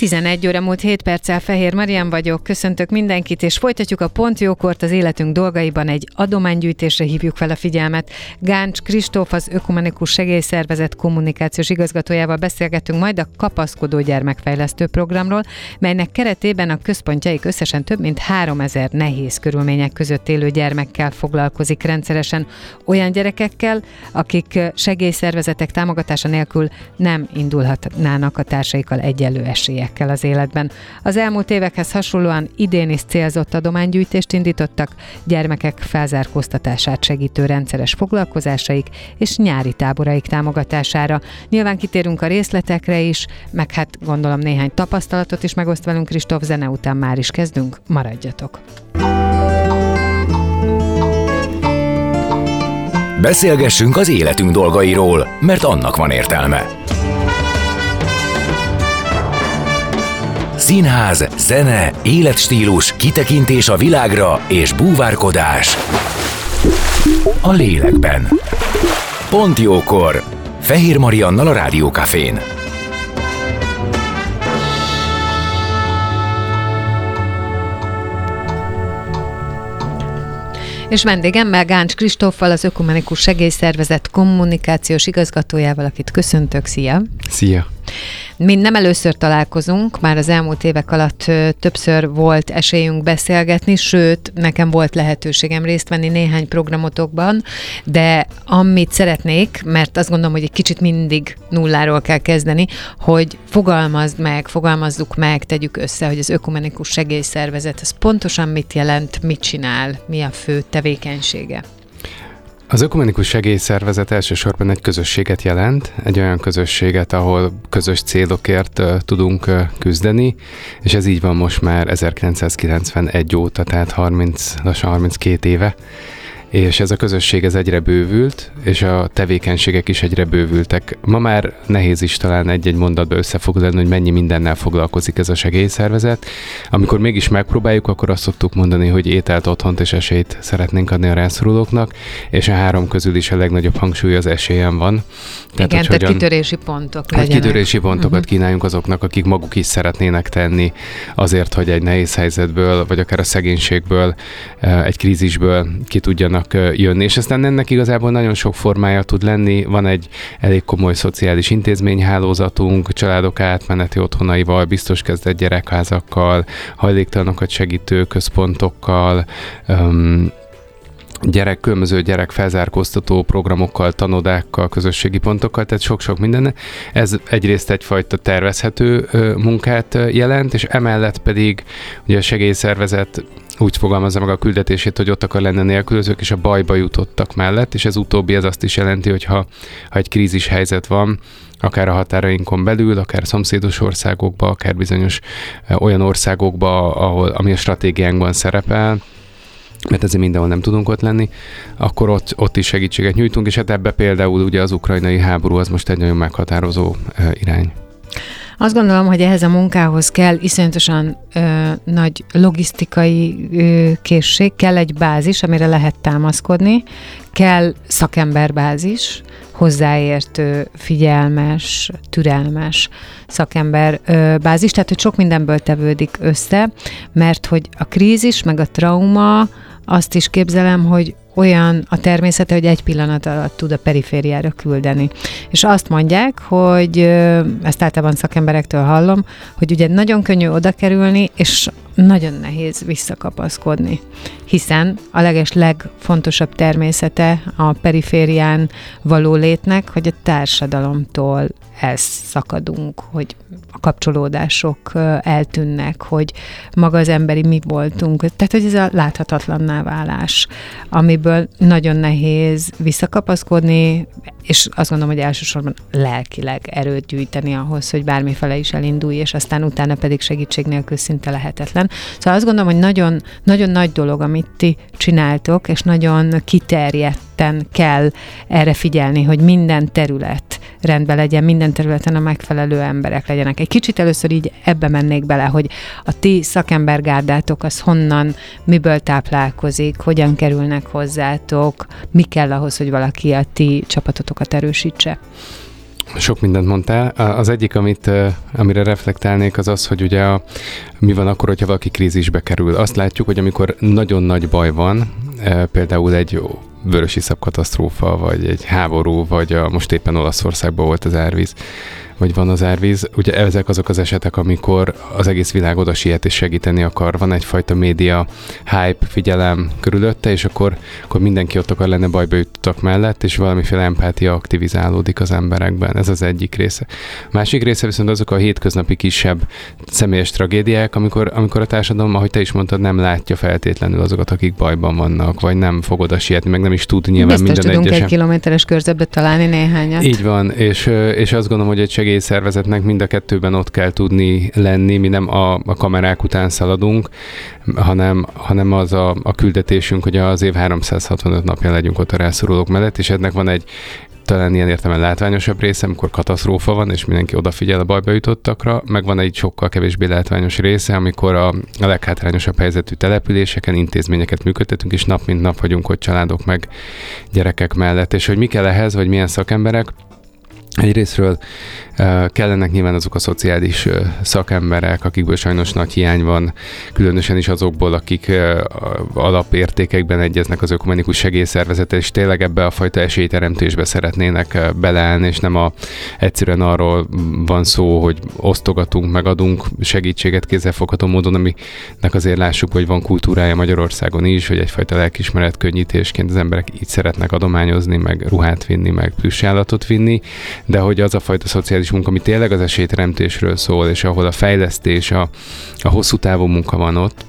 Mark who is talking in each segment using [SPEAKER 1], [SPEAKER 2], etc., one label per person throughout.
[SPEAKER 1] 11 óra múlt 7 perccel Fehér Marian vagyok, köszöntök mindenkit, és folytatjuk a Pont Jókort az életünk dolgaiban egy adománygyűjtésre hívjuk fel a figyelmet. Gáncs Kristóf, az Ökumenikus Segélyszervezet kommunikációs igazgatójával beszélgetünk majd a Kapaszkodó Gyermekfejlesztő Programról, melynek keretében a központjaik összesen több mint 3000 nehéz körülmények között élő gyermekkel foglalkozik rendszeresen. Olyan gyerekekkel, akik segélyszervezetek támogatása nélkül nem indulhatnának a társaikkal egyenlő esélyek eredményekkel az életben. Az elmúlt évekhez hasonlóan idén is célzott adománygyűjtést indítottak, gyermekek felzárkóztatását segítő rendszeres foglalkozásaik és nyári táboraik támogatására. Nyilván kitérünk a részletekre is, meg hát gondolom néhány tapasztalatot is megoszt velünk Kristóf, zene után már is kezdünk, maradjatok!
[SPEAKER 2] Beszélgessünk az életünk dolgairól, mert annak van értelme. Színház, zene, életstílus, kitekintés a világra és búvárkodás. A lélekben. Pont jókor. Fehér Mariannal a Rádiókafén.
[SPEAKER 1] És vendégemmel Gáncs Kristóffal, az Ökumenikus Segélyszervezet kommunikációs igazgatójával, akit köszöntök. Szia!
[SPEAKER 3] Szia!
[SPEAKER 1] Mi nem először találkozunk, már az elmúlt évek alatt többször volt esélyünk beszélgetni, sőt, nekem volt lehetőségem részt venni néhány programotokban, de amit szeretnék, mert azt gondolom, hogy egy kicsit mindig nulláról kell kezdeni, hogy fogalmazd meg, fogalmazzuk meg, tegyük össze, hogy az ökumenikus segélyszervezet, ez pontosan mit jelent, mit csinál, mi a fő tevékenysége.
[SPEAKER 3] Az Ökumenikus Segélyszervezet elsősorban egy közösséget jelent, egy olyan közösséget, ahol közös célokért uh, tudunk uh, küzdeni, és ez így van most már 1991 óta, tehát 30, lassan 32 éve és ez a közösség ez egyre bővült, és a tevékenységek is egyre bővültek. Ma már nehéz is talán egy-egy mondatba összefoglalni, hogy mennyi mindennel foglalkozik ez a segélyszervezet. Amikor mégis megpróbáljuk, akkor azt szoktuk mondani, hogy ételt, otthont és esélyt szeretnénk adni a rászorulóknak, és a három közül is a legnagyobb hangsúly az esélyen van.
[SPEAKER 1] Tehát, Igen, tehát kitörési pontok
[SPEAKER 3] legyenek. kitörési pontokat uh-huh. kínáljunk azoknak, akik maguk is szeretnének tenni azért, hogy egy nehéz helyzetből, vagy akár a szegénységből, eh, egy krízisből ki tudjanak tudnak jönni, és aztán ennek igazából nagyon sok formája tud lenni. Van egy elég komoly szociális intézményhálózatunk, családok átmeneti otthonaival, biztos kezdett gyerekházakkal, hajléktalanokat segítő központokkal, um, gyerek, különböző gyerek felzárkóztató programokkal, tanodákkal, közösségi pontokkal, tehát sok-sok minden. Ez egyrészt egyfajta tervezhető munkát jelent, és emellett pedig ugye a segélyszervezet úgy fogalmazza meg a küldetését, hogy ott akar lenni nélkülözők, és a bajba jutottak mellett, és ez utóbbi ez azt is jelenti, hogy ha, ha egy krízis helyzet van, akár a határainkon belül, akár szomszédos országokba, akár bizonyos olyan országokba, ahol, ami a stratégiánkban szerepel, mert ezért mindenhol nem tudunk ott lenni, akkor ott, ott is segítséget nyújtunk, és hát ebbe például ugye az ukrajnai háború az most egy nagyon meghatározó irány.
[SPEAKER 1] Azt gondolom, hogy ehhez a munkához kell iszonyatosan ö, nagy logisztikai ö, készség, kell egy bázis, amire lehet támaszkodni, kell szakemberbázis, hozzáértő, figyelmes, türelmes szakember ö, bázis, tehát hogy sok mindenből tevődik össze, mert hogy a krízis meg a trauma azt is képzelem, hogy olyan a természete, hogy egy pillanat alatt tud a perifériára küldeni. És azt mondják, hogy ezt általában szakemberektől hallom, hogy ugye nagyon könnyű oda kerülni, és nagyon nehéz visszakapaszkodni, hiszen a leges legfontosabb természete a periférián való létnek, hogy a társadalomtól elszakadunk, hogy a kapcsolódások eltűnnek, hogy maga az emberi mi voltunk. Tehát, hogy ez a láthatatlanná válás, amiből nagyon nehéz visszakapaszkodni, és azt gondolom, hogy elsősorban lelkileg erőt gyűjteni ahhoz, hogy bármifele is elindulj, és aztán utána pedig segítség nélkül szinte lehetetlen. Szóval azt gondolom, hogy nagyon, nagyon nagy dolog, amit ti csináltok, és nagyon kiterjedten kell erre figyelni, hogy minden terület rendben legyen, minden területen a megfelelő emberek legyenek. Egy kicsit először így ebbe mennék bele, hogy a ti szakembergárdátok az honnan, miből táplálkozik, hogyan kerülnek hozzátok, mi kell ahhoz, hogy valaki a ti csapatotokat erősítse.
[SPEAKER 3] Sok mindent mondtál. Az egyik, amit, amire reflektálnék, az az, hogy ugye a, mi van akkor, hogyha valaki krízisbe kerül. Azt látjuk, hogy amikor nagyon nagy baj van, például egy vörösi katasztrófa, vagy egy háború, vagy a, most éppen Olaszországban volt az árvíz, vagy van az árvíz. Ugye ezek azok az esetek, amikor az egész világ oda siet és segíteni akar. Van egyfajta média hype, figyelem körülötte, és akkor, akkor mindenki ott akar lenni bajba jutottak mellett, és valamiféle empátia aktivizálódik az emberekben. Ez az egyik része. Másik része viszont azok a hétköznapi kisebb személyes tragédiák, amikor, amikor a társadalom, ahogy te is mondtad, nem látja feltétlenül azokat, akik bajban vannak, vagy nem fog oda sietni, meg nem is tud nyilván
[SPEAKER 1] Biztos
[SPEAKER 3] minden
[SPEAKER 1] tudunk
[SPEAKER 3] egyesen.
[SPEAKER 1] egy kilométeres körzetbe találni néhányat.
[SPEAKER 3] Így van, és, és azt gondolom, hogy egy segélyszervezetnek mind a kettőben ott kell tudni lenni, mi nem a, a kamerák után szaladunk, hanem, hanem az a, a küldetésünk, hogy az év 365 napján legyünk ott a rászorulók mellett, és ennek van egy talán ilyen értelemben látványosabb része, amikor katasztrófa van, és mindenki odafigyel a bajba jutottakra, meg van egy sokkal kevésbé látványos része, amikor a, a leghátrányosabb helyzetű településeken intézményeket működtetünk, és nap mint nap vagyunk ott családok meg gyerekek mellett. És hogy mi kell ehhez, vagy milyen szakemberek, Egyrésztről kellenek nyilván azok a szociális szakemberek, akikből sajnos nagy hiány van, különösen is azokból, akik alapértékekben egyeznek az ökumenikus segélyszervezete, és tényleg ebbe a fajta esélyteremtésbe szeretnének beleállni, és nem a, egyszerűen arról van szó, hogy osztogatunk, megadunk segítséget kézzelfogható módon, aminek azért lássuk, hogy van kultúrája Magyarországon is, hogy egyfajta lelkismeret könnyítésként az emberek így szeretnek adományozni, meg ruhát vinni, meg plüssállatot vinni, de hogy az a fajta szociális munka, ami tényleg az esélyteremtésről szól, és ahol a fejlesztés, a, a hosszú távú munka van ott,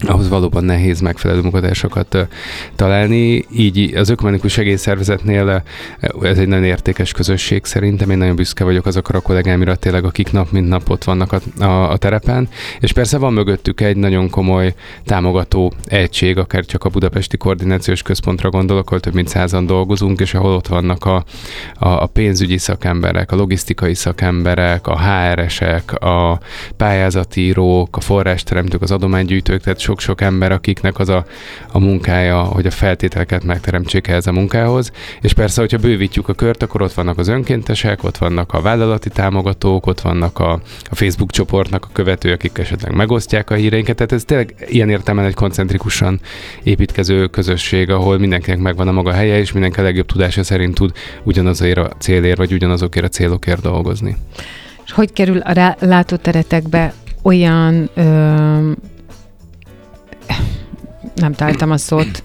[SPEAKER 3] ahhoz valóban nehéz megfelelő munkatársakat találni. Így az ökumenikus segélyszervezetnél ez egy nagyon értékes közösség szerintem. Én nagyon büszke vagyok azokra a kollégámra tényleg, akik nap mint nap ott vannak a, a, a terepen. És persze van mögöttük egy nagyon komoly támogató egység, akár csak a Budapesti Koordinációs Központra gondolok, ahol több mint százan dolgozunk, és ahol ott vannak a, a, a pénzügyi szakemberek, a logisztikai szakemberek, a HR-esek, a pályázatírók, a forrásteremtők, az adománygyűjtők, tehát sok-sok ember, akiknek az a, a munkája, hogy a feltételeket megteremtsék ehhez a munkához. És persze, hogyha bővítjük a kört, akkor ott vannak az önkéntesek, ott vannak a vállalati támogatók, ott vannak a, a Facebook csoportnak a követők, akik esetleg megosztják a híreinket. Tehát ez tényleg ilyen értelemben egy koncentrikusan építkező közösség, ahol mindenkinek megvan a maga helye, és mindenki a legjobb tudása szerint tud ugyanazért a célért, vagy ugyanazokért a célokért dolgozni.
[SPEAKER 1] És hogy kerül a látóteretekbe olyan ö, nem találtam a szót,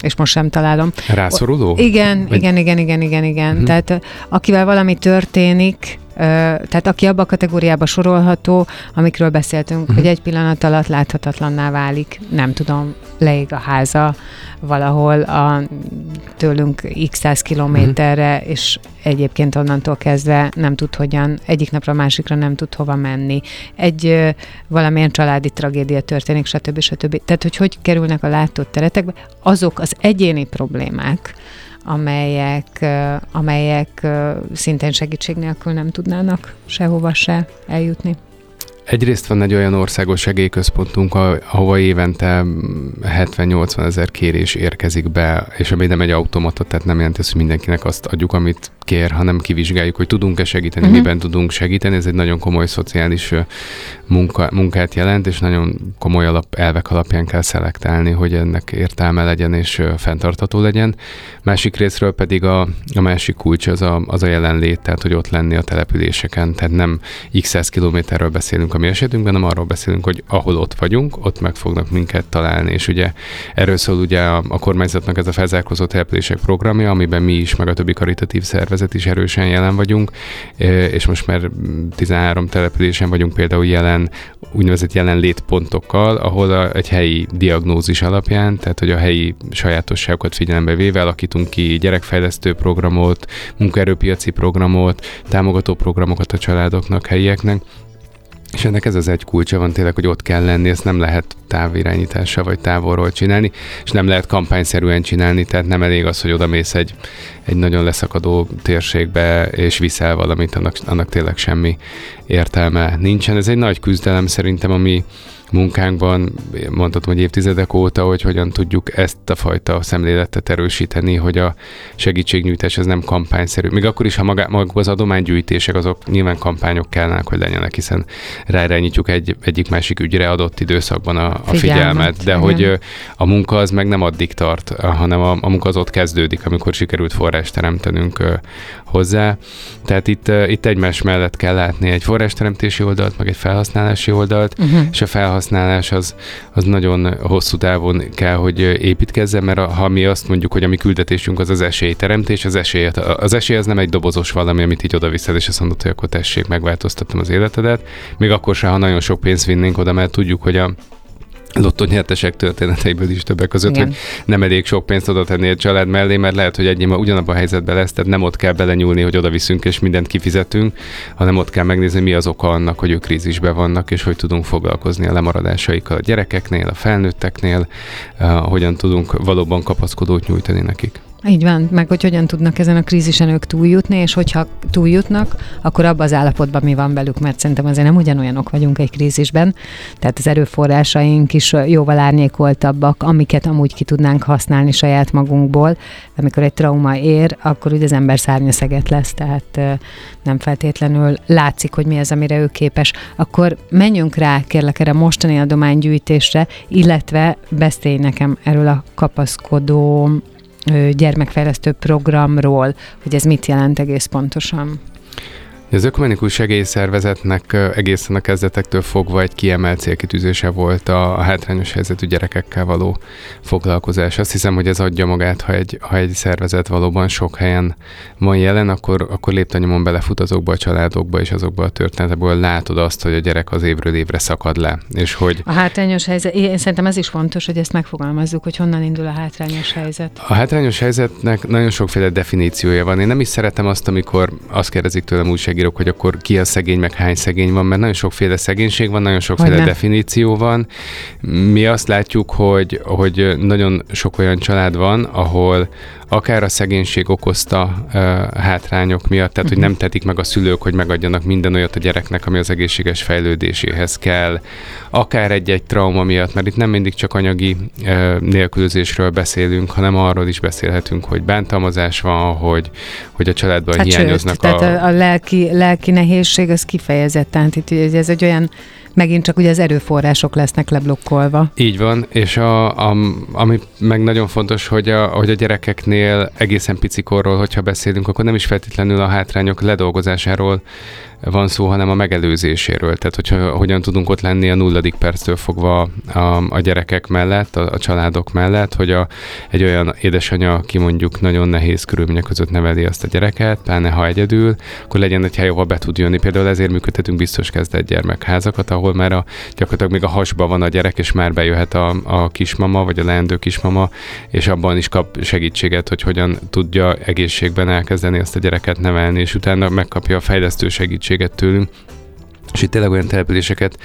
[SPEAKER 1] és most sem találom.
[SPEAKER 3] Rászoruló?
[SPEAKER 1] Igen, Vagy... igen, igen, igen, igen, igen. Hmm. Tehát akivel valami történik, tehát aki abba a kategóriába sorolható, amikről beszéltünk, uh-huh. hogy egy pillanat alatt láthatatlanná válik, nem tudom, leég a háza valahol a tőlünk x száz kilométerre, uh-huh. és egyébként onnantól kezdve nem tud hogyan, egyik napra másikra nem tud hova menni. Egy valamilyen családi tragédia történik, stb. stb. Tehát, hogy hogy kerülnek a látott teretekbe, azok az egyéni problémák, amelyek, amelyek szintén segítség nélkül nem tudnának sehova se eljutni.
[SPEAKER 3] Egyrészt van egy olyan országos segélyközpontunk, ahova évente 70-80 ezer kérés érkezik be, és ami nem egy automata, tehát nem jelenti hogy mindenkinek azt adjuk, amit kér, hanem kivizsgáljuk, hogy tudunk-e segíteni, uh-huh. miben tudunk segíteni. Ez egy nagyon komoly szociális munka, munkát jelent, és nagyon komoly alap, elvek alapján kell szelektálni, hogy ennek értelme legyen és fenntartható legyen. Másik részről pedig a, a másik kulcs az a, az a jelenlét, tehát hogy ott lenni a településeken, tehát nem x kilométerről beszélünk, beszélünk a mi esetünkben, hanem arról beszélünk, hogy ahol ott vagyunk, ott meg fognak minket találni. És ugye erről szól ugye a, a kormányzatnak ez a felzárkózó települések programja, amiben mi is, meg a többi karitatív szervezet is erősen jelen vagyunk, és most már 13 településen vagyunk például jelen, úgynevezett jelenlétpontokkal, ahol a, egy helyi diagnózis alapján, tehát hogy a helyi sajátosságokat figyelembe véve alakítunk ki gyerekfejlesztő programot, munkaerőpiaci programot, támogató programokat a családoknak, helyieknek, és ennek ez az egy kulcsa van tényleg, hogy ott kell lenni, ezt nem lehet távirányítással vagy távolról csinálni, és nem lehet kampányszerűen csinálni, tehát nem elég az, hogy oda mész egy, egy nagyon leszakadó térségbe, és viszel valamit, annak, annak tényleg semmi értelme nincsen. Ez egy nagy küzdelem szerintem, ami, munkánkban, mondhatom, hogy évtizedek óta, hogy hogyan tudjuk ezt a fajta szemléletet erősíteni, hogy a segítségnyújtás az nem kampányszerű. Még akkor is, ha maga, maga az adománygyűjtések, azok nyilván kampányok kellene, hogy legyenek, hiszen ráirányítjuk egy, egyik másik ügyre adott időszakban a, a figyelmet, figyelmet de igen. hogy a munka az meg nem addig tart, hanem a, a munka az ott kezdődik, amikor sikerült forrást teremtenünk hozzá. Tehát itt, itt egymás mellett kell látni egy forrásteremtési oldalt, meg egy felhasználási oldalt, uh-huh. és a felhasználás felhasználás az, az nagyon hosszú távon kell, hogy építkezzen, mert ha mi azt mondjuk, hogy a mi küldetésünk az az esélyteremtés, az esély, az esély az nem egy dobozos valami, amit így odaviszed, és azt mondod, hogy akkor tessék, megváltoztattam az életedet. Még akkor sem, ha nagyon sok pénzt vinnénk oda, mert tudjuk, hogy a lottó nyertesek történeteiből is többek között, Igen. hogy nem elég sok pénzt oda tenni egy család mellé, mert lehet, hogy egy ugyanabban a helyzetben lesz, tehát nem ott kell belenyúlni, hogy oda viszünk és mindent kifizetünk, hanem ott kell megnézni, mi az oka annak, hogy ők krízisben vannak, és hogy tudunk foglalkozni a lemaradásaikkal a gyerekeknél, a felnőtteknél, uh, hogyan tudunk valóban kapaszkodót nyújtani nekik.
[SPEAKER 1] Így van, meg hogy hogyan tudnak ezen a krízisen ők túljutni, és hogyha túljutnak, akkor abban az állapotban mi van velük, mert szerintem azért nem ugyanolyanok vagyunk egy krízisben, tehát az erőforrásaink is jóval árnyékoltabbak, amiket amúgy ki tudnánk használni saját magunkból, amikor egy trauma ér, akkor ugye az ember szárnyaszeget lesz, tehát nem feltétlenül látszik, hogy mi az, amire ő képes. Akkor menjünk rá, kérlek, erre mostani adománygyűjtésre, illetve beszélj nekem erről a kapaszkodó gyermekfejlesztő programról, hogy ez mit jelent egész pontosan.
[SPEAKER 3] Az Ökumenikus Segélyszervezetnek egészen a kezdetektől fogva egy kiemelt célkitűzése volt a, hátrányos helyzetű gyerekekkel való foglalkozás. Azt hiszem, hogy ez adja magát, ha egy, ha egy szervezet valóban sok helyen van jelen, akkor, akkor léptanyomon belefut azokba a családokba és azokba a történetekből látod azt, hogy a gyerek az évről évre szakad le. És hogy
[SPEAKER 1] a hátrányos helyzet, én szerintem ez is fontos, hogy ezt megfogalmazzuk, hogy honnan indul a hátrányos helyzet.
[SPEAKER 3] A hátrányos helyzetnek nagyon sokféle definíciója van. Én nem is szeretem azt, amikor azt kérdezik tőlem újságíró, újságírók, hogy akkor ki a szegény, meg hány szegény van, mert nagyon sokféle szegénység van, nagyon sokféle Hogyne. definíció van. Mi azt látjuk, hogy, hogy nagyon sok olyan család van, ahol akár a szegénység okozta uh, hátrányok miatt, tehát hogy nem tetik meg a szülők, hogy megadjanak minden olyat a gyereknek, ami az egészséges fejlődéséhez kell, akár egy-egy trauma miatt, mert itt nem mindig csak anyagi uh, nélkülözésről beszélünk, hanem arról is beszélhetünk, hogy bántalmazás van, hogy, hogy a családban hát hiányoznak
[SPEAKER 1] sőt, a... Tehát a, a lelki, lelki nehézség az kifejezetten, itt ez egy olyan megint csak ugye az erőforrások lesznek leblokkolva.
[SPEAKER 3] Így van, és a, a, ami meg nagyon fontos, hogy a, hogy a gyerekeknél egészen picikorról, hogyha beszélünk, akkor nem is feltétlenül a hátrányok ledolgozásáról van szó, hanem a megelőzéséről. Tehát, hogyha hogyan tudunk ott lenni a nulladik perctől fogva a, a gyerekek mellett, a, a családok mellett, hogy a, egy olyan édesanyja, aki mondjuk nagyon nehéz körülmények között neveli azt a gyereket, pláne ha egyedül, akkor legyen egy hely, ahol be tud jönni. Például ezért működtetünk biztos kezdett gyermekházakat, ahol már a, gyakorlatilag még a hasba van a gyerek, és már bejöhet a, a kismama, vagy a leendő kismama, és abban is kap segítséget, hogy hogyan tudja egészségben elkezdeni azt a gyereket nevelni, és utána megkapja a fejlesztő segítséget tőlünk. És itt tényleg olyan településeket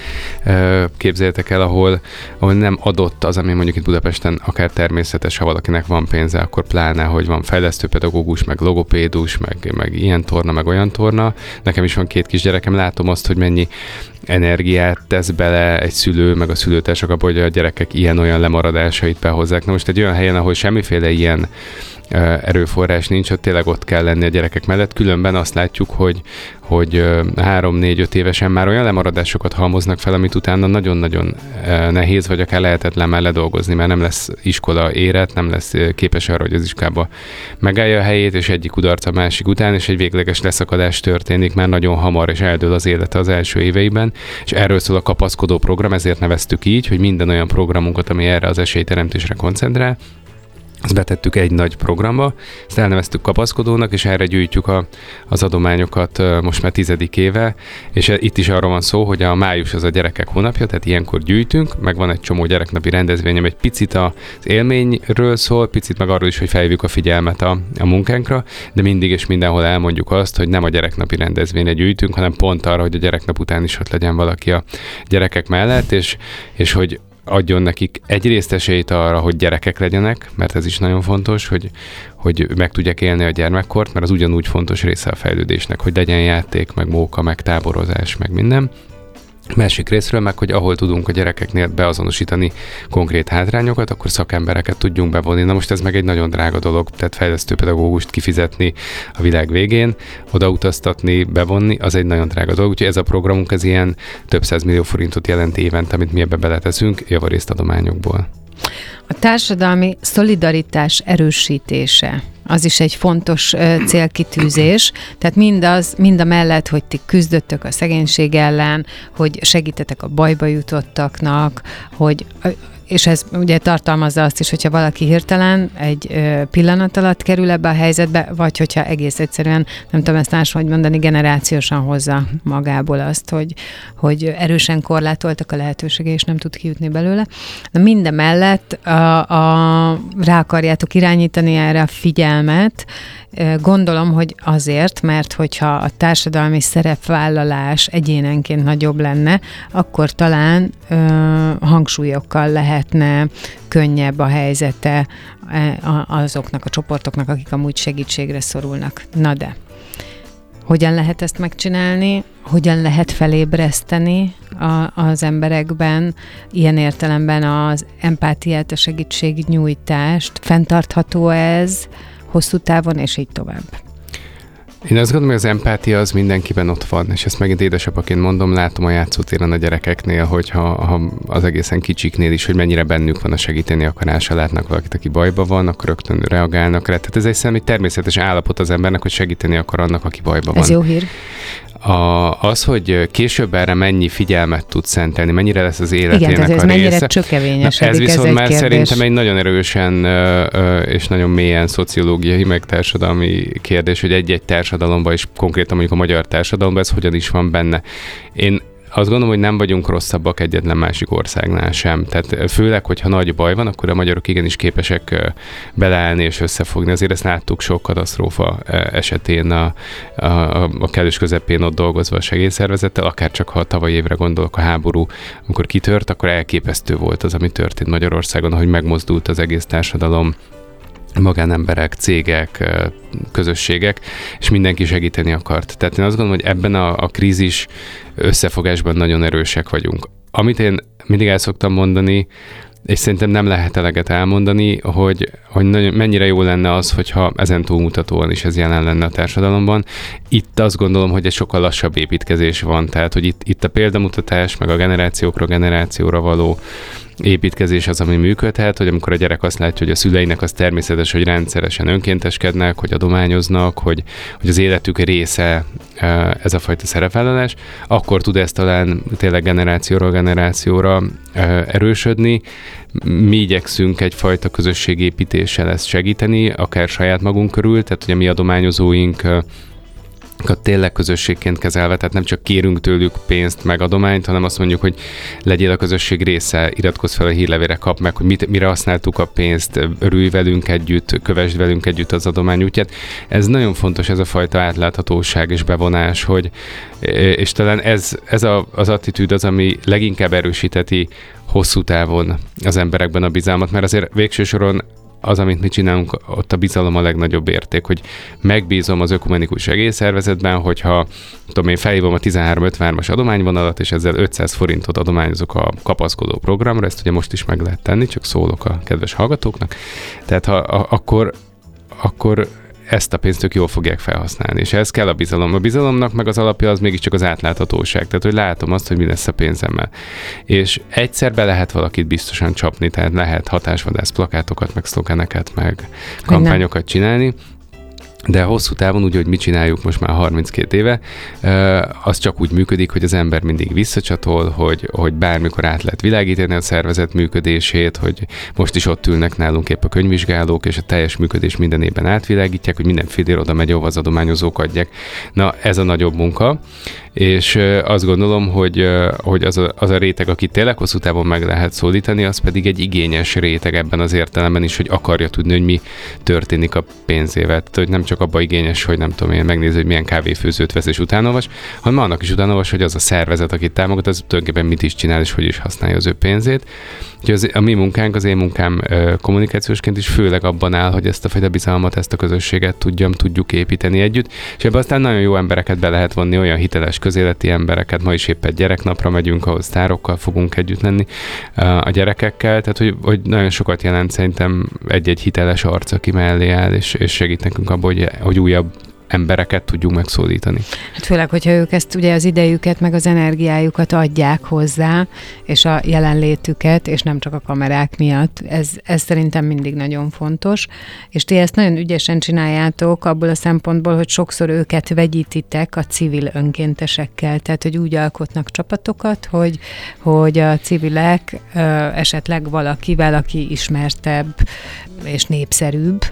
[SPEAKER 3] képzeljetek el, ahol, ahol nem adott az, ami mondjuk itt Budapesten akár természetes, ha valakinek van pénze, akkor pláne, hogy van fejlesztőpedagógus, meg logopédus, meg, meg ilyen torna, meg olyan torna. Nekem is van két kisgyerekem, látom azt, hogy mennyi energiát tesz bele egy szülő, meg a szülőtársak abban, hogy a gyerekek ilyen-olyan lemaradásait behozzák. Na most egy olyan helyen, ahol semmiféle ilyen erőforrás nincs, ott tényleg ott kell lenni a gyerekek mellett. Különben azt látjuk, hogy, hogy három-négy-öt évesen már olyan lemaradásokat halmoznak fel, amit utána nagyon-nagyon nehéz, vagy akár lehetetlen mellett dolgozni, mert nem lesz iskola éret, nem lesz képes arra, hogy az iskolába megállja a helyét, és egyik kudarc a másik után, és egy végleges leszakadás történik már nagyon hamar, és eldől az élete az első éveiben. És erről szól a kapaszkodó program, ezért neveztük így, hogy minden olyan programunkat, ami erre az esélyteremtésre koncentrál, azt betettük egy nagy programba, ezt elneveztük kapaszkodónak, és erre gyűjtjük a, az adományokat most már tizedik éve, és itt is arról van szó, hogy a május az a gyerekek hónapja, tehát ilyenkor gyűjtünk, meg van egy csomó gyereknapi rendezvényem, egy picit az élményről szól, picit meg arról is, hogy felhívjuk a figyelmet a, a munkánkra, de mindig és mindenhol elmondjuk azt, hogy nem a gyereknapi rendezvényre gyűjtünk, hanem pont arra, hogy a gyereknap után is ott legyen valaki a gyerekek mellett, és, és hogy adjon nekik egyrészt esélyt arra, hogy gyerekek legyenek, mert ez is nagyon fontos, hogy, hogy meg tudják élni a gyermekkort, mert az ugyanúgy fontos része a fejlődésnek, hogy legyen játék, meg móka, meg táborozás, meg minden. Másik részről meg, hogy ahol tudunk a gyerekeknél beazonosítani konkrét hátrányokat, akkor szakembereket tudjunk bevonni. Na most ez meg egy nagyon drága dolog, tehát fejlesztő pedagógust kifizetni a világ végén, odautaztatni, bevonni, az egy nagyon drága dolog. Úgyhogy ez a programunk ez ilyen több millió forintot jelent évente, amit mi ebbe beleteszünk javarészt adományokból.
[SPEAKER 1] A társadalmi szolidaritás erősítése az is egy fontos célkitűzés. Tehát mindaz, mind a mellett, hogy ti küzdöttök a szegénység ellen, hogy segítetek a bajba jutottaknak, hogy és ez ugye tartalmazza azt is, hogyha valaki hirtelen egy pillanat alatt kerül ebbe a helyzetbe, vagy hogyha egész egyszerűen, nem tudom ezt máshogy mondani, generációsan hozza magából azt, hogy, hogy erősen korlátoltak a lehetősége, és nem tud kijutni belőle. De minden mellett a, a, rá akarjátok irányítani erre a figyelmet, Gondolom, hogy azért, mert hogyha a társadalmi szerepvállalás egyénenként nagyobb lenne, akkor talán ö, hangsúlyokkal lehetne könnyebb a helyzete e, azoknak a csoportoknak, akik amúgy segítségre szorulnak. Na de, hogyan lehet ezt megcsinálni, hogyan lehet felébreszteni a, az emberekben, ilyen értelemben az empátiát, a segítségnyújtást, fenntartható ez, hosszú távon, és így tovább.
[SPEAKER 3] Én azt gondolom, hogy az empátia az mindenkiben ott van, és ezt megint édesapaként mondom, látom a játszótéren a gyerekeknél, hogy ha, ha az egészen kicsiknél is, hogy mennyire bennük van a segíteni akarása, látnak valakit, aki bajba van, akkor rögtön reagálnak rá. Tehát ez egy szem, természetes állapot az embernek, hogy segíteni akar annak, aki bajba van.
[SPEAKER 1] Ez jó hír.
[SPEAKER 3] A, az, hogy később erre mennyi figyelmet tud szentelni, mennyire lesz az életének
[SPEAKER 1] Igen, ez
[SPEAKER 3] a
[SPEAKER 1] mennyire része. csökevényesedik,
[SPEAKER 3] ez viszont
[SPEAKER 1] ez
[SPEAKER 3] már
[SPEAKER 1] kérdés.
[SPEAKER 3] szerintem egy nagyon erősen és nagyon mélyen szociológiai, meg társadalmi kérdés, hogy egy-egy társadalomban, és konkrétan mondjuk a magyar társadalomban ez hogyan is van benne. Én azt gondolom, hogy nem vagyunk rosszabbak egyetlen másik országnál sem. Tehát főleg, hogyha nagy baj van, akkor a magyarok igenis képesek beleállni és összefogni. Azért ezt láttuk sok katasztrófa esetén a, a, a kellős közepén ott dolgozva a segélyszervezettel, akár csak ha a tavaly évre gondolok a háború, amikor kitört, akkor elképesztő volt az, ami történt Magyarországon, hogy megmozdult az egész társadalom magánemberek, cégek, közösségek, és mindenki segíteni akart. Tehát én azt gondolom, hogy ebben a, a krízis összefogásban nagyon erősek vagyunk. Amit én mindig el szoktam mondani, és szerintem nem lehet eleget elmondani, hogy, hogy nagyon, mennyire jó lenne az, hogyha ezen túlmutatóan is ez jelen lenne a társadalomban. Itt azt gondolom, hogy egy sokkal lassabb építkezés van, tehát hogy itt, itt a példamutatás, meg a generációkra generációra való építkezés az, ami működhet, hogy amikor a gyerek azt látja, hogy a szüleinek az természetes, hogy rendszeresen önkénteskednek, hogy adományoznak, hogy, hogy az életük része ez a fajta szerepvállalás, akkor tud ez talán tényleg generációról generációra erősödni. Mi igyekszünk egyfajta közösségépítéssel ezt segíteni, akár saját magunk körül, tehát hogy a mi adományozóink tényleg közösségként kezelve, tehát nem csak kérünk tőlük pénzt, meg adományt, hanem azt mondjuk, hogy legyél a közösség része, iratkozz fel a hírlevére, kap meg, hogy mit, mire használtuk a pénzt, örülj velünk együtt, kövesd velünk együtt az adomány útját. Ez nagyon fontos, ez a fajta átláthatóság és bevonás, hogy, és talán ez, ez a, az attitűd az, ami leginkább erősíteti hosszú távon az emberekben a bizalmat, mert azért végső soron az, amit mi csinálunk, ott a bizalom a legnagyobb érték, hogy megbízom az ökumenikus segélyszervezetben, hogyha tudom én felhívom a 1353-as adományvonalat, és ezzel 500 forintot adományozok a kapaszkodó programra, ezt ugye most is meg lehet tenni, csak szólok a kedves hallgatóknak. Tehát ha, a, akkor akkor ezt a pénzt ők jól fogják felhasználni. És ez kell a bizalom. A bizalomnak meg az alapja az mégiscsak az átláthatóság. Tehát, hogy látom azt, hogy mi lesz a pénzemmel. És egyszer be lehet valakit biztosan csapni, tehát lehet hatásvadász plakátokat, meg szlogeneket, meg kampányokat csinálni, de hosszú távon, úgy, hogy mit csináljuk most már 32 éve, az csak úgy működik, hogy az ember mindig visszacsatol, hogy, hogy bármikor át lehet világítani a szervezet működését, hogy most is ott ülnek nálunk épp a könyvvizsgálók, és a teljes működés minden évben átvilágítják, hogy minden fél oda megy, ahova az adományozók adják. Na, ez a nagyobb munka, és azt gondolom, hogy, hogy az, a, az a réteg, aki tényleg hosszú távon meg lehet szólítani, az pedig egy igényes réteg ebben az értelemben is, hogy akarja tudni, hogy mi történik a pénzével. Tehát, hogy nem csak abba igényes, hogy nem tudom én megnézni, hogy milyen kávéfőzőt vesz és utánolvas, hanem annak is utánolvas, hogy az a szervezet, akit támogat, az tulajdonképpen mit is csinál és hogy is használja az ő pénzét. Úgyhogy az, a mi munkánk, az én munkám kommunikációsként is főleg abban áll, hogy ezt a fajta bizalmat, ezt a közösséget tudjam, tudjuk építeni együtt, és ebben aztán nagyon jó embereket be lehet vonni, olyan hiteles közéleti embereket, ma is épp egy gyereknapra megyünk, ahol sztárokkal fogunk együtt lenni a gyerekekkel, tehát hogy, hogy nagyon sokat jelent szerintem egy-egy hiteles arc, aki mellé áll, és, és segít nekünk abban, hogy, hogy újabb embereket tudjunk megszólítani.
[SPEAKER 1] Hát főleg, hogyha ők ezt ugye az idejüket, meg az energiájukat adják hozzá, és a jelenlétüket, és nem csak a kamerák miatt. Ez, ez szerintem mindig nagyon fontos. És ti ezt nagyon ügyesen csináljátok abból a szempontból, hogy sokszor őket vegyítitek a civil önkéntesekkel. Tehát, hogy úgy alkotnak csapatokat, hogy, hogy a civilek esetleg valakivel, aki ismertebb és népszerűbb,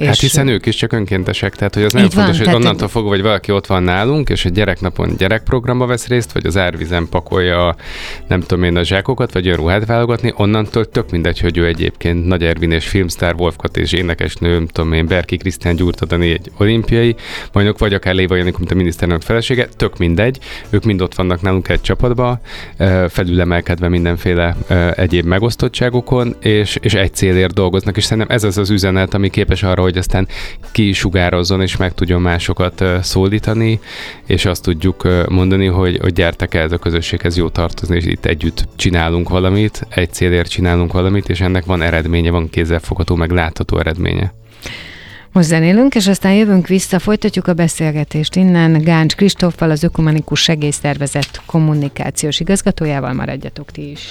[SPEAKER 3] és hát hiszen ők is csak önkéntesek, tehát hogy az nem fontos, van, hogy onnantól fogva, hogy valaki ott van nálunk, és egy gyereknapon gyerekprogramba vesz részt, vagy az árvizen pakolja, nem tudom én, a zsákokat, vagy a ruhát válogatni, onnantól tök mindegy, hogy ő egyébként Nagy Ervin és filmsztár Wolfkat és énekesnő, nem tudom én, Berki Krisztián Gyurtadani egy olimpiai bajnok, vagy akár Léva Janikó, mint a miniszterelnök felesége, tök mindegy, ők mind ott vannak nálunk egy csapatba, felülemelkedve mindenféle egyéb megosztottságokon, és, és egy célért dolgoznak, és szerintem ez az az üzenet, ami képes arra, hogy aztán kisugározzon és meg tudjon másokat szólítani, és azt tudjuk mondani, hogy, hogy gyertek el ez a közösséghez jó tartozni, és itt együtt csinálunk valamit, egy célért csinálunk valamit, és ennek van eredménye, van kézzelfogható, meg látható eredménye.
[SPEAKER 1] Most zenélünk, és aztán jövünk vissza, folytatjuk a beszélgetést innen. Gáncs Kristóffal, az Ökumenikus Segélyszervezet kommunikációs igazgatójával maradjatok ti is.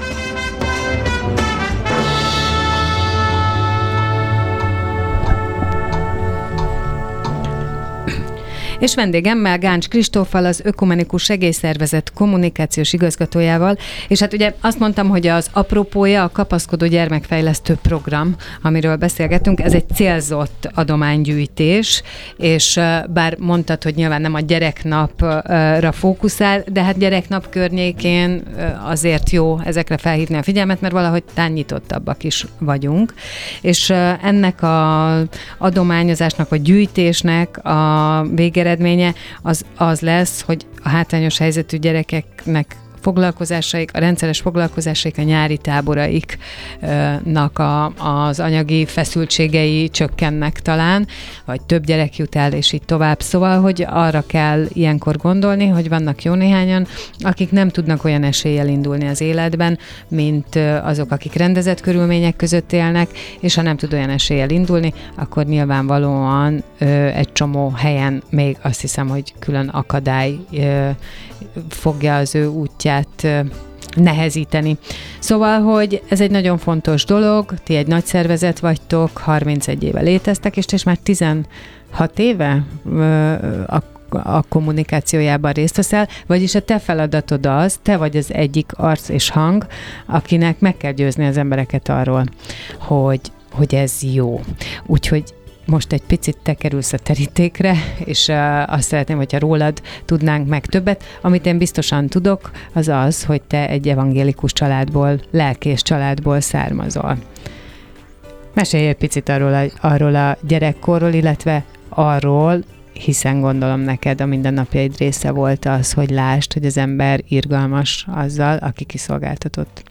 [SPEAKER 1] És vendégemmel Gáncs Kristóffal, az Ökumenikus Segélyszervezet kommunikációs igazgatójával, és hát ugye azt mondtam, hogy az apropója a kapaszkodó gyermekfejlesztő program, amiről beszélgetünk, ez egy célzott adománygyűjtés, és bár mondtad, hogy nyilván nem a gyereknapra fókuszál, de hát gyereknap környékén azért jó ezekre felhívni a figyelmet, mert valahogy tán nyitottabbak is vagyunk, és ennek a adományozásnak, vagy gyűjtésnek a végére eredménye az, az lesz, hogy a hátrányos helyzetű gyerekeknek foglalkozásaik, a rendszeres foglalkozásaik, a nyári táboraiknak a, az anyagi feszültségei csökkennek talán, vagy több gyerek jut el, és így tovább. Szóval, hogy arra kell ilyenkor gondolni, hogy vannak jó néhányan, akik nem tudnak olyan eséllyel indulni az életben, mint azok, akik rendezett körülmények között élnek, és ha nem tud olyan eséllyel indulni, akkor nyilvánvalóan egy csomó helyen még azt hiszem, hogy külön akadály fogja az ő útját nehezíteni. Szóval, hogy ez egy nagyon fontos dolog, ti egy nagy szervezet vagytok, 31 éve léteztek, és, és már 16 éve a a kommunikációjában részt veszel, vagyis a te feladatod az, te vagy az egyik arc és hang, akinek meg kell győzni az embereket arról, hogy, hogy ez jó. Úgyhogy most egy picit te kerülsz a terítékre, és azt szeretném, hogyha rólad tudnánk meg többet. Amit én biztosan tudok, az az, hogy te egy evangélikus családból, lelkés családból származol. Mesélj egy picit arról a, arról a gyerekkorról, illetve arról, hiszen gondolom neked a mindennapjaid része volt az, hogy lásd, hogy az ember irgalmas azzal, aki kiszolgáltatott.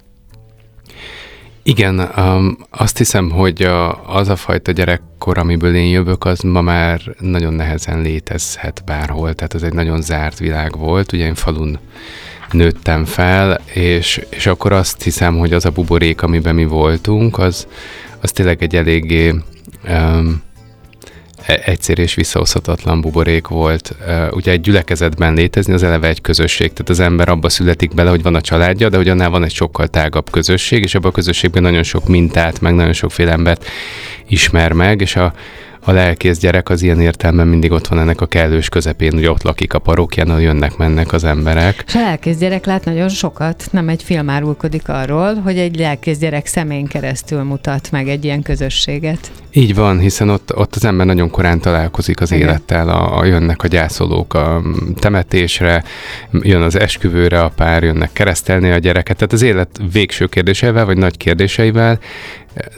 [SPEAKER 3] Igen, um, azt hiszem, hogy a, az a fajta gyerekkor, amiből én jövök, az ma már nagyon nehezen létezhet bárhol. Tehát ez egy nagyon zárt világ volt. Ugye én falun nőttem fel, és, és akkor azt hiszem, hogy az a buborék, amiben mi voltunk, az, az tényleg egy eléggé um, E, egyszer és visszahozhatatlan buborék volt. E, ugye egy gyülekezetben létezni az eleve egy közösség, tehát az ember abba születik bele, hogy van a családja, de hogy annál van egy sokkal tágabb közösség, és abban a közösségben nagyon sok mintát, meg nagyon sokféle embert ismer meg, és a, a lelkész gyerek az ilyen értelemben mindig ott van ennek a kellős közepén, hogy ott lakik a parókján, jönnek-mennek az emberek.
[SPEAKER 1] És a lelkész gyerek lát nagyon sokat, nem egy film árulkodik arról, hogy egy lelkész gyerek szemén keresztül mutat meg egy ilyen közösséget.
[SPEAKER 3] Így van, hiszen ott, ott az ember nagyon korán találkozik az Igen. élettel, a, a, jönnek a gyászolók a temetésre, jön az esküvőre a pár, jönnek keresztelni a gyereket, tehát az élet végső kérdéseivel, vagy nagy kérdéseivel,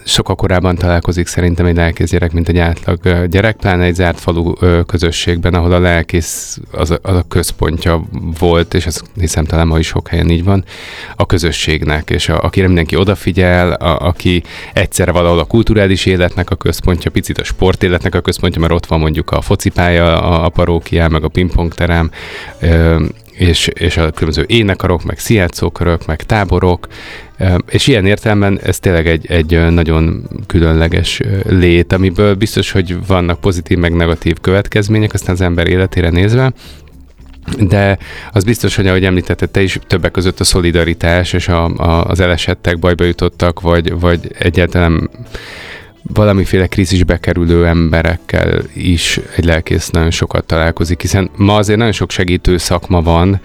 [SPEAKER 3] sokkal korábban találkozik szerintem egy lelkész gyerek, mint egy átlag gyerek, pláne egy zárt falu közösségben, ahol a lelkész az a, az a központja volt, és ezt hiszem talán ma is sok helyen így van, a közösségnek, és a, akire mindenki odafigyel, a, aki egyszerre valahol a kulturális életnek a központja, picit a sportéletnek a központja, mert ott van mondjuk a focipálya, a, a parókiá, meg a pingpongterem, és, és a különböző énekarok, meg sziátszókörök, meg táborok, és ilyen értelemben ez tényleg egy, egy nagyon különleges lét, amiből biztos, hogy vannak pozitív, meg negatív következmények, aztán az ember életére nézve, de az biztos, hogy ahogy említetted te is, többek között a szolidaritás és a, a, az elesettek bajba jutottak, vagy, vagy egyáltalán valamiféle krízisbe kerülő emberekkel is egy lelkész nagyon sokat találkozik, hiszen ma azért nagyon sok segítő szakma van,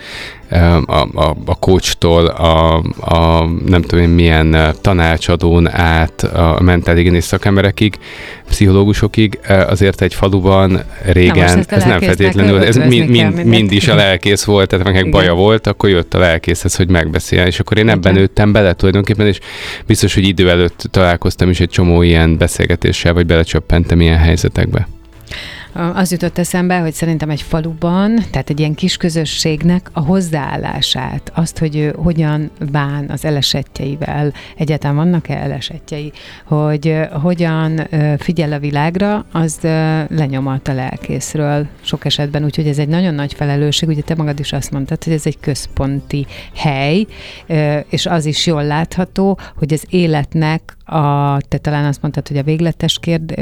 [SPEAKER 3] a, a, a coachtól, a, a nem tudom én milyen tanácsadón át a mentáligenész szakemberekig, pszichológusokig, azért egy faluban régen, ez nem feltétlenül, ez mind, mind, mind is a lelkész volt, tehát meg baja volt, akkor jött a lelkészhez, hogy megbeszéljen, és akkor én ebben Igen. nőttem bele tulajdonképpen, és biztos, hogy idő előtt találkoztam is egy csomó ilyen beszélgetéssel, vagy belecsöppentem ilyen helyzetekbe.
[SPEAKER 1] Az jutott eszembe, hogy szerintem egy faluban, tehát egy ilyen kis közösségnek a hozzáállását, azt, hogy ő hogyan bán az elesettjeivel, egyáltalán vannak-e elesettjei, hogy hogyan figyel a világra, az lenyomat a lelkészről sok esetben, úgyhogy ez egy nagyon nagy felelősség, ugye te magad is azt mondtad, hogy ez egy központi hely, és az is jól látható, hogy az életnek a, te talán azt mondtad, hogy a végletes kérd,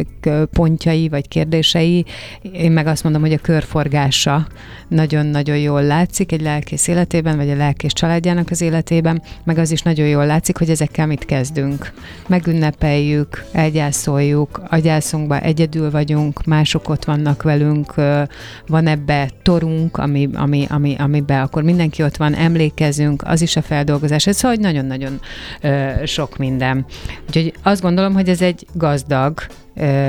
[SPEAKER 1] pontjai vagy kérdései, én meg azt mondom, hogy a körforgása nagyon-nagyon jól látszik egy lelkész életében, vagy a lelkész családjának az életében, meg az is nagyon jól látszik, hogy ezekkel mit kezdünk. Megünnepeljük, elgyászoljuk, a gyászunkban egyedül vagyunk, mások ott vannak velünk, van ebbe torunk, ami, ami, ami, amiben akkor mindenki ott van, emlékezünk, az is a feldolgozás. Ez szóval nagyon-nagyon sok minden. Úgyhogy azt gondolom, hogy ez egy gazdag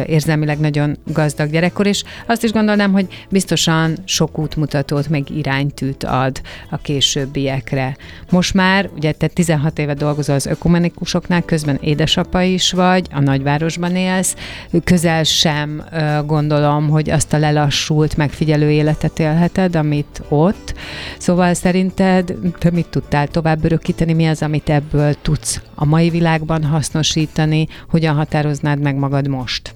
[SPEAKER 1] érzelmileg nagyon gazdag gyerekkor, és azt is gondolnám, hogy biztosan sok útmutatót, meg iránytűt ad a későbbiekre. Most már, ugye te 16 éve dolgozol az ökumenikusoknál, közben édesapa is vagy, a nagyvárosban élsz, közel sem gondolom, hogy azt a lelassult, megfigyelő életet élheted, amit ott. Szóval szerinted te mit tudtál tovább örökíteni, mi az, amit ebből tudsz a mai világban hasznosítani, hogyan határoznád meg magad most?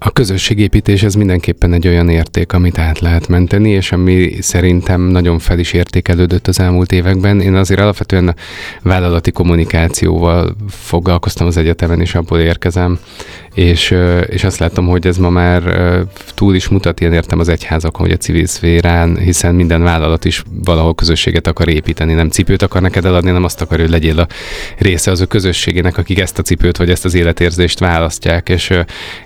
[SPEAKER 3] A közösségépítés ez mindenképpen egy olyan érték, amit át lehet menteni, és ami szerintem nagyon fel is értékelődött az elmúlt években. Én azért alapvetően a vállalati kommunikációval foglalkoztam az egyetemen, és abból érkezem, és, és azt látom, hogy ez ma már túl is mutat, ilyen értem az egyházakon, hogy a civil szférán, hiszen minden vállalat is valahol közösséget akar építeni, nem cipőt akar neked eladni, nem azt akar, hogy legyél a része az a közösségének, akik ezt a cipőt vagy ezt az életérzést választják, és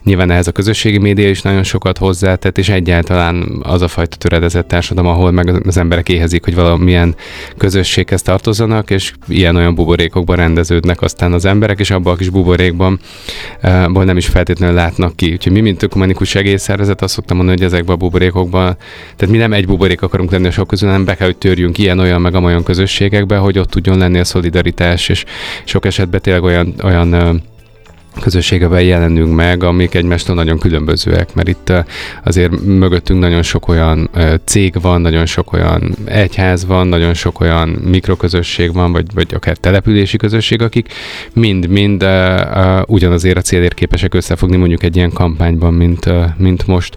[SPEAKER 3] nyilván ehhez a közösségi média is nagyon sokat hozzátett, és egyáltalán az a fajta töredezett társadalom, ahol meg az emberek éhezik, hogy valamilyen közösséghez tartozzanak, és ilyen-olyan buborékokban rendeződnek aztán az emberek, és abban a kis buborékban nem is feltétlenül látnak ki. Úgyhogy mi, mint ökumenikus segélyszervezet, azt szoktam mondani, hogy ezekben a buborékokban, tehát mi nem egy buborék akarunk lenni a sok közül, hanem be kell, hogy törjünk ilyen, olyan, meg olyan közösségekbe, hogy ott tudjon lenni a szolidaritás, és sok esetben tényleg olyan, olyan közösségeben jelenünk meg, amik egymástól nagyon különbözőek, mert itt azért mögöttünk nagyon sok olyan cég van, nagyon sok olyan egyház van, nagyon sok olyan mikroközösség van, vagy, vagy akár települési közösség, akik mind-mind ugyanazért a célért képesek összefogni mondjuk egy ilyen kampányban, mint, mint most.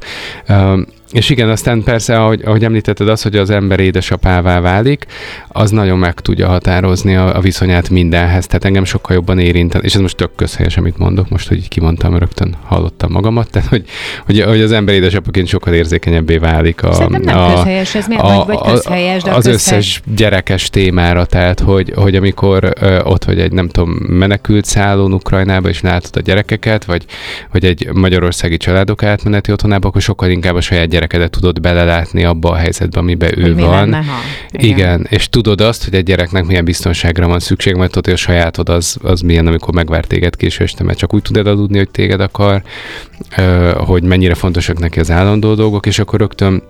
[SPEAKER 3] És igen, aztán persze, ahogy, ahogy említetted az, hogy az ember édesapává válik, az nagyon meg tudja határozni a, a viszonyát mindenhez. Tehát engem sokkal jobban érint, és ez most tök közhelyes, amit mondok, most, hogy kimondtam, rögtön hallottam magamat, tehát hogy, hogy, hogy az ember édesapaként sokkal érzékenyebbé válik a,
[SPEAKER 1] Szerintem nem a, közhelyes, ez miért a, vagy, vagy közhelyes, de
[SPEAKER 3] az közhely... összes gyerekes témára, tehát hogy, hogy amikor ö, ott vagy egy, nem tudom, menekült szállón Ukrajnába, és látod a gyerekeket, vagy, vagy egy magyarországi családok átmeneti otthonába, akkor sokkal inkább a saját gyerekedet tudod belelátni abba a helyzetbe, amiben ő
[SPEAKER 1] hogy
[SPEAKER 3] van.
[SPEAKER 1] Lenne, ha?
[SPEAKER 3] Igen. Igen, és tudod azt, hogy egy gyereknek milyen biztonságra van szükség, mert tudod, hogy a sajátod az, az milyen, amikor megvár téged késő este, mert csak úgy tudod aludni, hogy téged akar, hogy mennyire fontosak neki az állandó dolgok, és akkor rögtön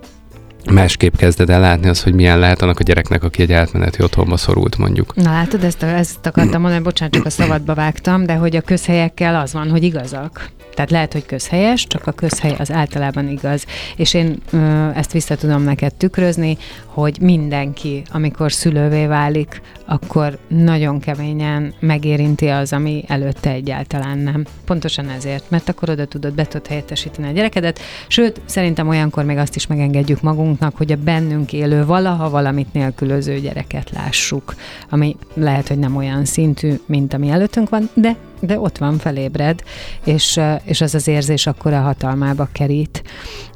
[SPEAKER 3] másképp kezded el látni az, hogy milyen lehet annak a gyereknek, aki egy átmeneti otthonba szorult mondjuk.
[SPEAKER 1] Na látod, ezt, ezt akartam mondani, bocsánat, csak a szabadba vágtam, de hogy a közhelyekkel az van, hogy igazak. Tehát lehet, hogy közhelyes, csak a közhely az általában igaz. És én ö, ezt vissza tudom neked tükrözni, hogy mindenki, amikor szülővé válik, akkor nagyon keményen megérinti az, ami előtte egyáltalán nem. Pontosan ezért, mert akkor oda tudod, be tudod helyettesíteni a gyerekedet, sőt, szerintem olyankor még azt is megengedjük magunknak, hogy a bennünk élő valaha valamit nélkülöző gyereket lássuk, ami lehet, hogy nem olyan szintű, mint ami előttünk van, de de ott van, felébred, és, és az az érzés akkor a hatalmába kerít.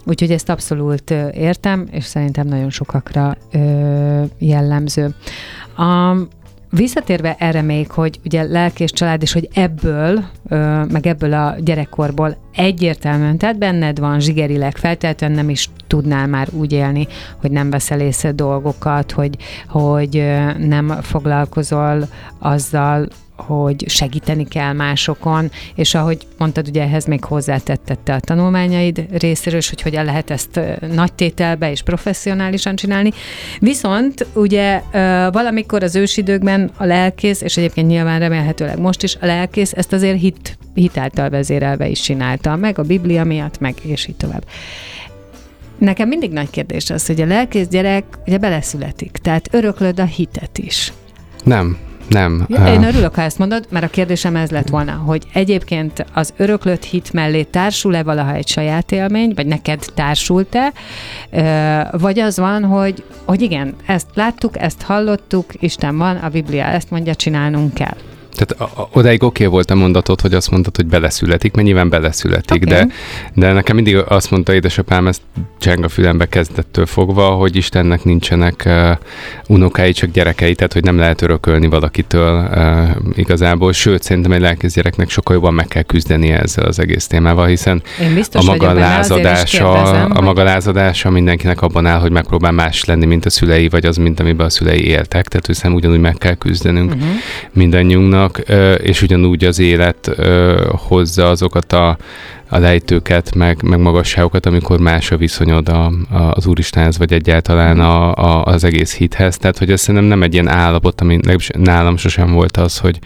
[SPEAKER 1] Úgyhogy ezt abszolút értem, és szerintem nagyon sokakra jellemző. A, Visszatérve erre még, hogy ugye lelki és család, és hogy ebből, meg ebből a gyerekkorból egyértelműen, tehát benned van zsigerileg, feltétlenül nem is tudnál már úgy élni, hogy nem veszel észre dolgokat, hogy, hogy nem foglalkozol azzal, hogy segíteni kell másokon, és ahogy mondtad, ugye ehhez még hozzátettette a tanulmányaid részéről, és hogy hogyan lehet ezt nagy tételbe és professzionálisan csinálni. Viszont ugye valamikor az ősidőkben a lelkész, és egyébként nyilván remélhetőleg most is a lelkész ezt azért hit, hitáltal vezérelve is csinálta, meg a Biblia miatt, meg és így tovább. Nekem mindig nagy kérdés az, hogy a lelkész gyerek ugye beleszületik, tehát öröklöd a hitet is.
[SPEAKER 3] Nem, nem.
[SPEAKER 1] Ja, én örülök, ha ezt mondod, mert a kérdésem ez lett volna, hogy egyébként az öröklött hit mellé társul-e valaha egy saját élmény, vagy neked társult-e, vagy az van, hogy, hogy igen, ezt láttuk, ezt hallottuk, Isten van, a Biblia ezt mondja, csinálnunk kell.
[SPEAKER 3] Tehát a, odáig oké okay volt a mondatot, hogy azt mondtad, hogy beleszületik, mert nyilván beleszületik, okay. de, de nekem mindig azt mondta édesapám, ezt cseng a fülembe kezdettől fogva, hogy Istennek nincsenek uh, unokái, csak gyerekei, tehát hogy nem lehet örökölni valakitől uh, igazából, sőt, szerintem egy lelkész gyereknek sokkal jobban meg kell küzdeni ezzel az egész témával, hiszen
[SPEAKER 1] a
[SPEAKER 3] maga lázadása, a maga lázadása mindenkinek abban áll, hogy megpróbál más lenni, mint a szülei, vagy az, mint amiben a szülei éltek, tehát hiszen ugyanúgy meg kell küzdenünk uh-huh. mindannyiunknak, és ugyanúgy az élet hozza azokat a a lejtőket, meg, meg magasságokat, amikor más a viszonyod a, a, az Úristenhez, vagy egyáltalán a, a, az egész hithez. Tehát, hogy ez szerintem nem egy ilyen állapot, ami nálam sosem volt az, hogy,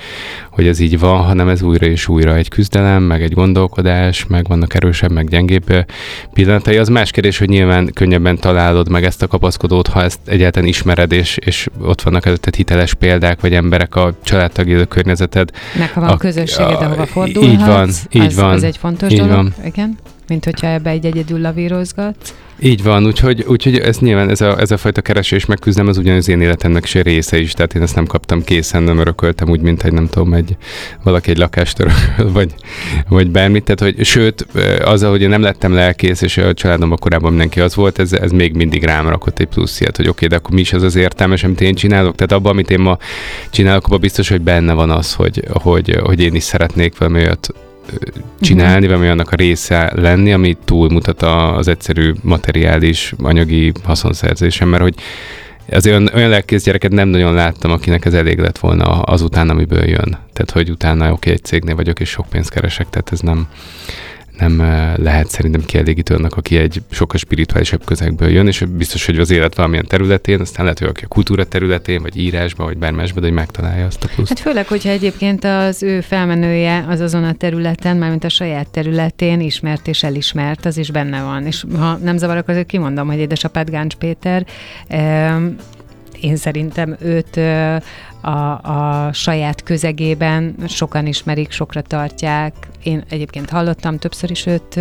[SPEAKER 3] hogy ez így van, hanem ez újra és újra egy küzdelem, meg egy gondolkodás, meg vannak erősebb, meg gyengébb pillanatai. Az más kérdés, hogy nyilván könnyebben találod meg ezt a kapaszkodót, ha ezt egyáltalán ismered, és, és ott vannak előtted hiteles példák, vagy emberek a családtagja, a környezeted.
[SPEAKER 1] Meg ha van a, közösséged, ahova fordulhatsz,
[SPEAKER 3] így van, így
[SPEAKER 1] az,
[SPEAKER 3] van,
[SPEAKER 1] az egy fontos
[SPEAKER 3] így
[SPEAKER 1] dolog.
[SPEAKER 3] Van.
[SPEAKER 1] Igen, mint hogyha ebbe egy egyedül lavírozgatsz.
[SPEAKER 3] Így van, úgyhogy, úgyhogy ez nyilván ez a, ez a fajta keresés megküzdem, az ugyanaz én életemnek is része is, tehát én ezt nem kaptam készen, nem örököltem úgy, mint egy nem tudom, egy, valaki egy lakást örököl, vagy, vagy bármit, tehát hogy sőt, az, hogy én nem lettem lelkész, és a családomban korábban mindenki az volt, ez, ez még mindig rám rakott egy plusz ilyet, hogy oké, okay, de akkor mi is az az értelmes, amit én csinálok, tehát abban, amit én ma csinálok, abban biztos, hogy benne van az, hogy, hogy, hogy én is szeretnék valami olyat csinálni, vagy annak a része lenni, ami túlmutat az egyszerű materiális, anyagi haszonszerzésen, mert hogy azért olyan, olyan lelkész gyereket nem nagyon láttam, akinek ez elég lett volna azután, amiből jön. Tehát, hogy utána oké, okay, egy cégnél vagyok, és sok pénzt keresek, tehát ez nem, nem lehet szerintem kielégítő annak, aki egy sokkal spirituálisabb közegből jön, és biztos, hogy az élet valamilyen területén, aztán lehet, hogy aki a kultúra területén, vagy írásban, vagy bármásban, de hogy megtalálja azt a pluszt.
[SPEAKER 1] Hát főleg, hogyha egyébként az ő felmenője az azon a területen, mármint a saját területén ismert és elismert, az is benne van. És ha nem zavarok, azért kimondom, hogy édesapád Gáncs Péter, én szerintem őt a, a saját közegében sokan ismerik, sokra tartják. Én egyébként hallottam többször is őt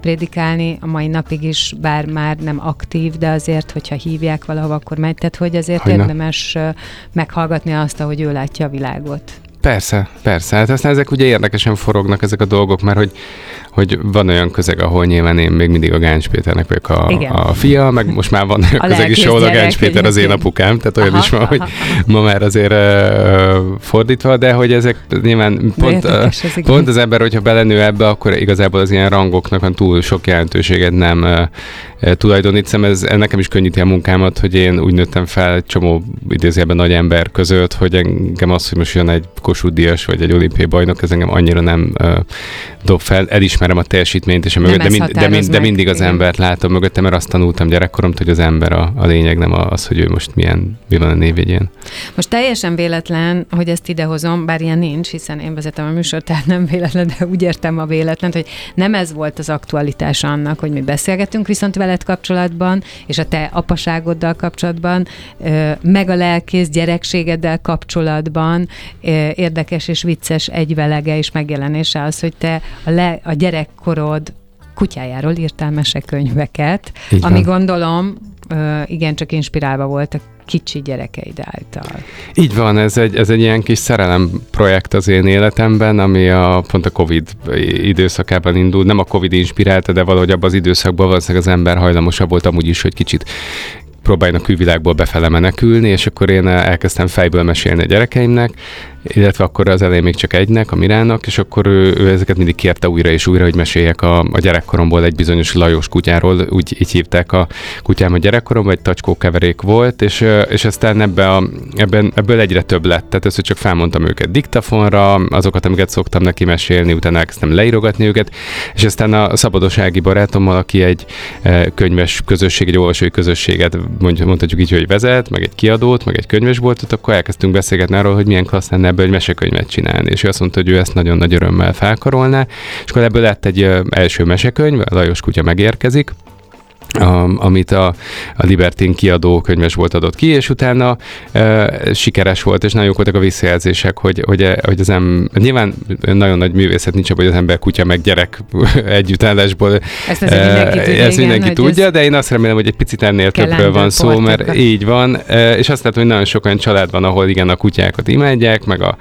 [SPEAKER 1] prédikálni, a mai napig is, bár már nem aktív, de azért, hogyha hívják valahova, akkor megy. Tehát, hogy azért Hogyne. érdemes meghallgatni azt, ahogy ő látja a világot.
[SPEAKER 3] Persze, persze. Hát aztán ezek ugye érdekesen forognak ezek a dolgok, mert hogy, hogy van olyan közeg, ahol nyilván én még mindig a Gáncs Péternek vagyok a, a fia, meg most már van olyan közeg is, ahol a Gáncs Péter az én apukám, tehát olyan aha, is van, aha. hogy ma már azért uh, fordítva, de hogy ezek nyilván pont, uh, pont az ember, hogyha belenő ebbe, akkor igazából az ilyen rangoknak túl sok jelentőséget nem uh, tulajdonítom. Ez nekem is könnyíti a munkámat, hogy én úgy nőttem fel egy csomó idézőjelben nagy ember között, hogy engem az, hogy most jön egy Kossuth Díjas vagy egy olimpiai bajnok, ez engem annyira nem uh, dob fel. Elismerem a teljesítményt, és a mögött, de, mind, de, mind, de mindig az embert látom mögötte, mert azt tanultam gyerekkoromtól, hogy az ember a, a lényeg, nem az, hogy ő most milyen, mi van a névjegyén.
[SPEAKER 1] Most teljesen véletlen, hogy ezt idehozom, bár ilyen nincs, hiszen én vezetem a műsort, tehát nem véletlen, de úgy értem a véletlen, hogy nem ez volt az aktualitása annak, hogy mi beszélgetünk, viszont veled kapcsolatban, és a te apaságoddal kapcsolatban, meg a lelkész gyerekségeddel kapcsolatban érdekes és vicces egyvelege és megjelenése az, hogy te a, le, a gyerekkorod kutyájáról írtál mesekönyveket, ami gondolom igen, csak inspirálva volt a kicsi gyerekeid által.
[SPEAKER 3] Így van, ez egy, ez egy ilyen kis szerelem projekt az én életemben, ami a, pont a Covid időszakában indult. Nem a Covid inspirálta, de valahogy abban az időszakban valószínűleg az ember hajlamosabb volt amúgy is, hogy kicsit próbáljon a külvilágból befele menekülni, és akkor én elkezdtem fejből mesélni a gyerekeimnek, illetve akkor az elején még csak egynek, a Mirának, és akkor ő, ő ezeket mindig kérte újra és újra, hogy meséljek a, a gyerekkoromból egy bizonyos Lajos kutyáról, úgy így hívták a kutyám a gyerekkoromban, egy tacskó keverék volt, és, és aztán ebbe a, ebben, ebből egyre több lett. Tehát hogy csak felmondtam őket diktafonra, azokat, amiket szoktam neki mesélni, utána elkezdtem leírogatni őket, és aztán a szabadossági barátommal, aki egy könyves közösség, egy olvasói közösséget mondhatjuk így, hogy vezet, meg egy kiadót, meg egy könyvesboltot, akkor elkezdtünk beszélgetni arról, hogy milyen klassz lenne ebből egy mesekönyvet csinálni. És ő azt mondta, hogy ő ezt nagyon nagy örömmel felkarolná. És akkor ebből lett egy első mesekönyv, Lajos kutya megérkezik, amit a, a Libertin kiadó könyves volt adott ki, és utána e, sikeres volt, és nagyon jók voltak a visszajelzések, hogy, hogy, hogy az em, nyilván nagyon nagy művészet nincs hogy az ember kutya meg gyerek együttállásból
[SPEAKER 1] ezt, e, mindenki tudja,
[SPEAKER 3] ezt mindenki igen, tudja de én azt remélem, hogy egy picit ennél többről van szó, portokat. mert így van, e, és azt látom, hogy nagyon sok olyan család van, ahol igen, a kutyákat imádják, meg a,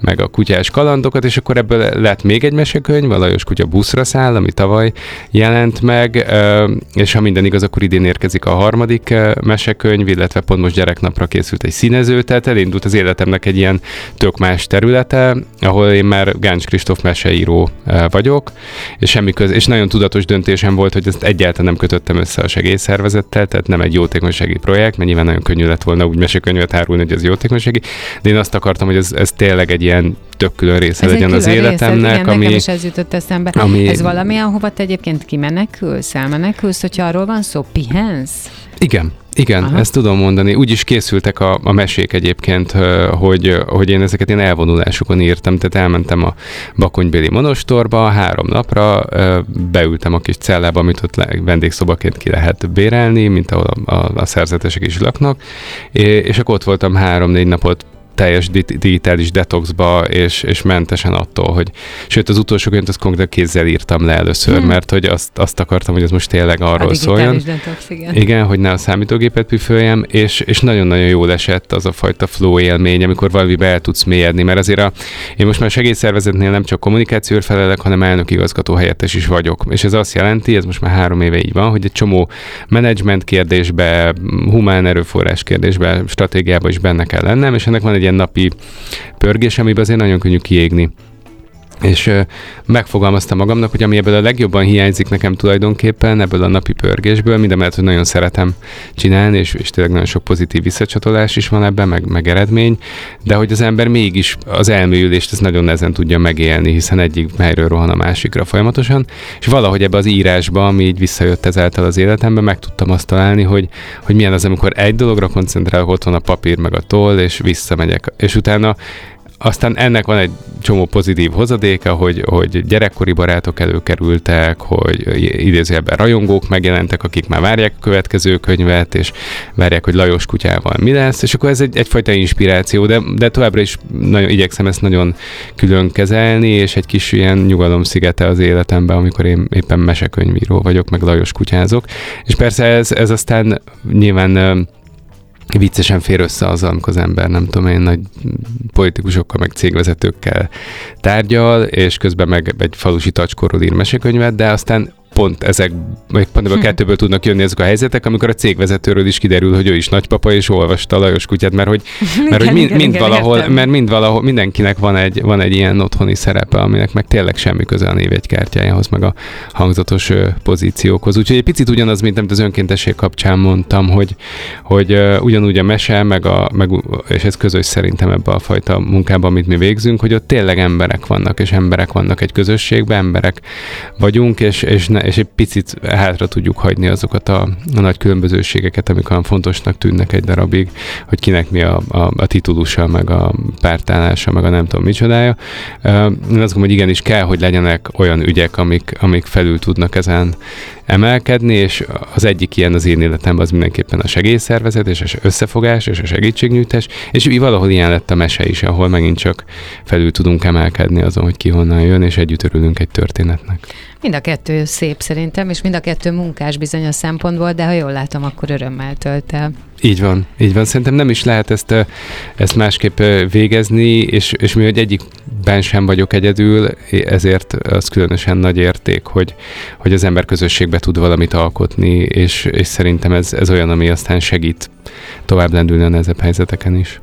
[SPEAKER 3] meg a kutyás kalandokat, és akkor ebből lett még egy mesekönyv, a Lajos kutya buszra száll, ami tavaly jelent meg, e, és ha minden igaz, akkor idén érkezik a harmadik eh, mesekönyv, illetve pont most gyereknapra készült egy színező, tehát elindult az életemnek egy ilyen tök más területe, ahol én már Gáncs Kristóf meseíró eh, vagyok, és semmi köz, és nagyon tudatos döntésem volt, hogy ezt egyáltalán nem kötöttem össze a segélyszervezettel, tehát nem egy jótékonysági projekt, mert nyilván nagyon könnyű lett volna úgy mesekönyvet árulni, hogy ez jótékonysági, de én azt akartam, hogy ez, ez tényleg egy ilyen tök külön része ez legyen az életemnek. Része,
[SPEAKER 1] igen, ami, nekem is ez jutott eszembe. Ami, ez valamilyen hova te egyébként kimenekülsz, elmenekülsz, hogyha arról van szó, pihensz?
[SPEAKER 3] Igen, igen, Aha. ezt tudom mondani. Úgy is készültek a, a mesék egyébként, hogy, hogy én ezeket én elvonulásokon írtam, tehát elmentem a Bakonybéli monostorba három napra, beültem a kis cellába, amit ott vendégszobaként ki lehet bérelni, mint ahol a, a, a szerzetesek is laknak, és akkor ott voltam három-négy napot teljes digitális detoxba, és, és mentesen attól, hogy sőt az utolsó könyvet azt konkrétan kézzel írtam le először, hmm. mert hogy azt, azt akartam, hogy ez most tényleg arról a szóljon.
[SPEAKER 1] Detox, igen.
[SPEAKER 3] igen, hogy ne a számítógépet püföljem, és, és nagyon-nagyon jól esett az a fajta flow élmény, amikor valamibe el tudsz mélyedni, mert azért a, én most már segélyszervezetnél nem csak kommunikációért felelek, hanem elnök igazgató helyettes is vagyok. És ez azt jelenti, ez most már három éve így van, hogy egy csomó menedzsment kérdésbe, humán erőforrás kérdésbe, stratégiába is benne kell lennem, és ennek van egy ilyen napi pörgés, amiben azért nagyon könnyű kiégni és megfogalmaztam magamnak, hogy ami ebből a legjobban hiányzik nekem tulajdonképpen, ebből a napi pörgésből, mindemellett, hogy nagyon szeretem csinálni, és, és tényleg nagyon sok pozitív visszacsatolás is van ebben, meg, meg eredmény, de hogy az ember mégis az elmélyülést ez nagyon nehezen tudja megélni, hiszen egyik helyről rohan a másikra folyamatosan, és valahogy ebbe az írásba, ami így visszajött ezáltal az életembe, meg tudtam azt találni, hogy, hogy milyen az, amikor egy dologra koncentrálok, ott van a papír meg a toll, és visszamegyek, és utána aztán ennek van egy csomó pozitív hozadéka, hogy, hogy gyerekkori barátok előkerültek, hogy idézőjelben rajongók megjelentek, akik már várják a következő könyvet, és várják, hogy Lajos kutyával mi lesz, és akkor ez egy, egyfajta inspiráció, de, de továbbra is nagyon igyekszem ezt nagyon külön kezelni, és egy kis ilyen nyugalom szigete az életemben, amikor én éppen mesekönyvíró vagyok, meg Lajos kutyázok. És persze ez, ez aztán nyilván viccesen fér össze azzal, amikor az ember, nem tudom én, nagy politikusokkal, meg cégvezetőkkel tárgyal, és közben meg egy falusi tacskorról ír mesekönyvet, de aztán pont ezek, vagy pont ebből a hm. kettőből tudnak jönni ezek a helyzetek, amikor a cégvezetőről is kiderül, hogy ő is nagypapa, és olvasta a Lajos kutyát, mert hogy, mert hogy mind, igen, mind igen, valahol, értem. mert mind valahol, mindenkinek van egy, van egy ilyen otthoni szerepe, aminek meg tényleg semmi köze a névjegykártyájához, meg a hangzatos pozíciókhoz. Úgyhogy egy picit ugyanaz, mint amit az önkéntesség kapcsán mondtam, hogy, hogy ugyanúgy a mese, meg a, meg, és ez közös szerintem ebbe a fajta munkában, amit mi végzünk, hogy ott tényleg emberek vannak, és emberek vannak egy közösségben, emberek vagyunk, és, és ne, és egy picit hátra tudjuk hagyni azokat a, a nagy különbözőségeket, amik olyan fontosnak tűnnek egy darabig, hogy kinek mi a, a, a titulusa, meg a pártállása, meg a nem tudom micsodája. Én azt gondolom, hogy igenis kell, hogy legyenek olyan ügyek, amik, amik felül tudnak ezen emelkedni, és az egyik ilyen az én életemben az mindenképpen a segélyszervezet, és az összefogás, és a segítségnyújtás, és valahol ilyen lett a mese is, ahol megint csak felül tudunk emelkedni azon, hogy ki honnan jön, és együtt örülünk egy történetnek.
[SPEAKER 1] Mind a kettő szép szerintem, és mind a kettő munkás bizonyos szempontból, de ha jól látom, akkor örömmel tölt el.
[SPEAKER 3] Így van, így van. Szerintem nem is lehet ezt, ezt másképp végezni, és, és mi, hogy egyikben sem vagyok egyedül, ezért az különösen nagy érték, hogy, hogy az ember közösségbe tud valamit alkotni, és, és szerintem ez, ez olyan, ami aztán segít tovább lendülni a nehezebb helyzeteken is.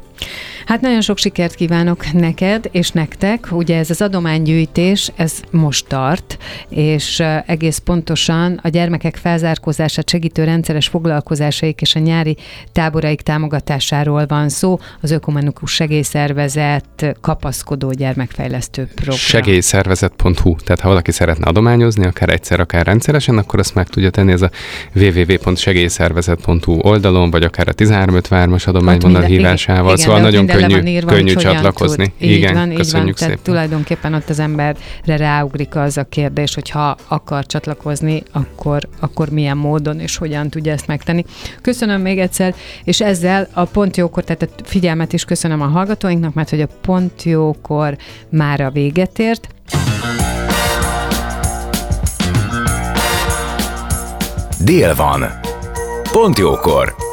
[SPEAKER 1] Hát nagyon sok sikert kívánok neked és nektek. Ugye ez az adománygyűjtés, ez most tart, és egész pontosan a gyermekek felzárkózását segítő rendszeres foglalkozásaik és a nyári táboraik támogatásáról van szó. Az Ökumenikus Segélyszervezet kapaszkodó gyermekfejlesztő program.
[SPEAKER 3] Segélyszervezet.hu, tehát ha valaki szeretne adományozni, akár egyszer, akár rendszeresen, akkor azt meg tudja tenni ez a www.segélyszervezet.hu oldalon, vagy akár a 1353-as adományvonal hívásával.
[SPEAKER 1] Igen, szóval
[SPEAKER 3] nagyon könnyű, írva, könnyű csatlakozni.
[SPEAKER 1] Tud. Igen, így van, így van. Szépen. Tehát tulajdonképpen ott az emberre ráugrik az a kérdés, hogy ha akar csatlakozni, akkor, akkor milyen módon és hogyan tudja ezt megtenni. Köszönöm még egyszer, és ezzel a pont jókor, tehát a figyelmet is köszönöm a hallgatóinknak, mert hogy a pont jókor már a véget ért.
[SPEAKER 2] Dél van. Pont jókor.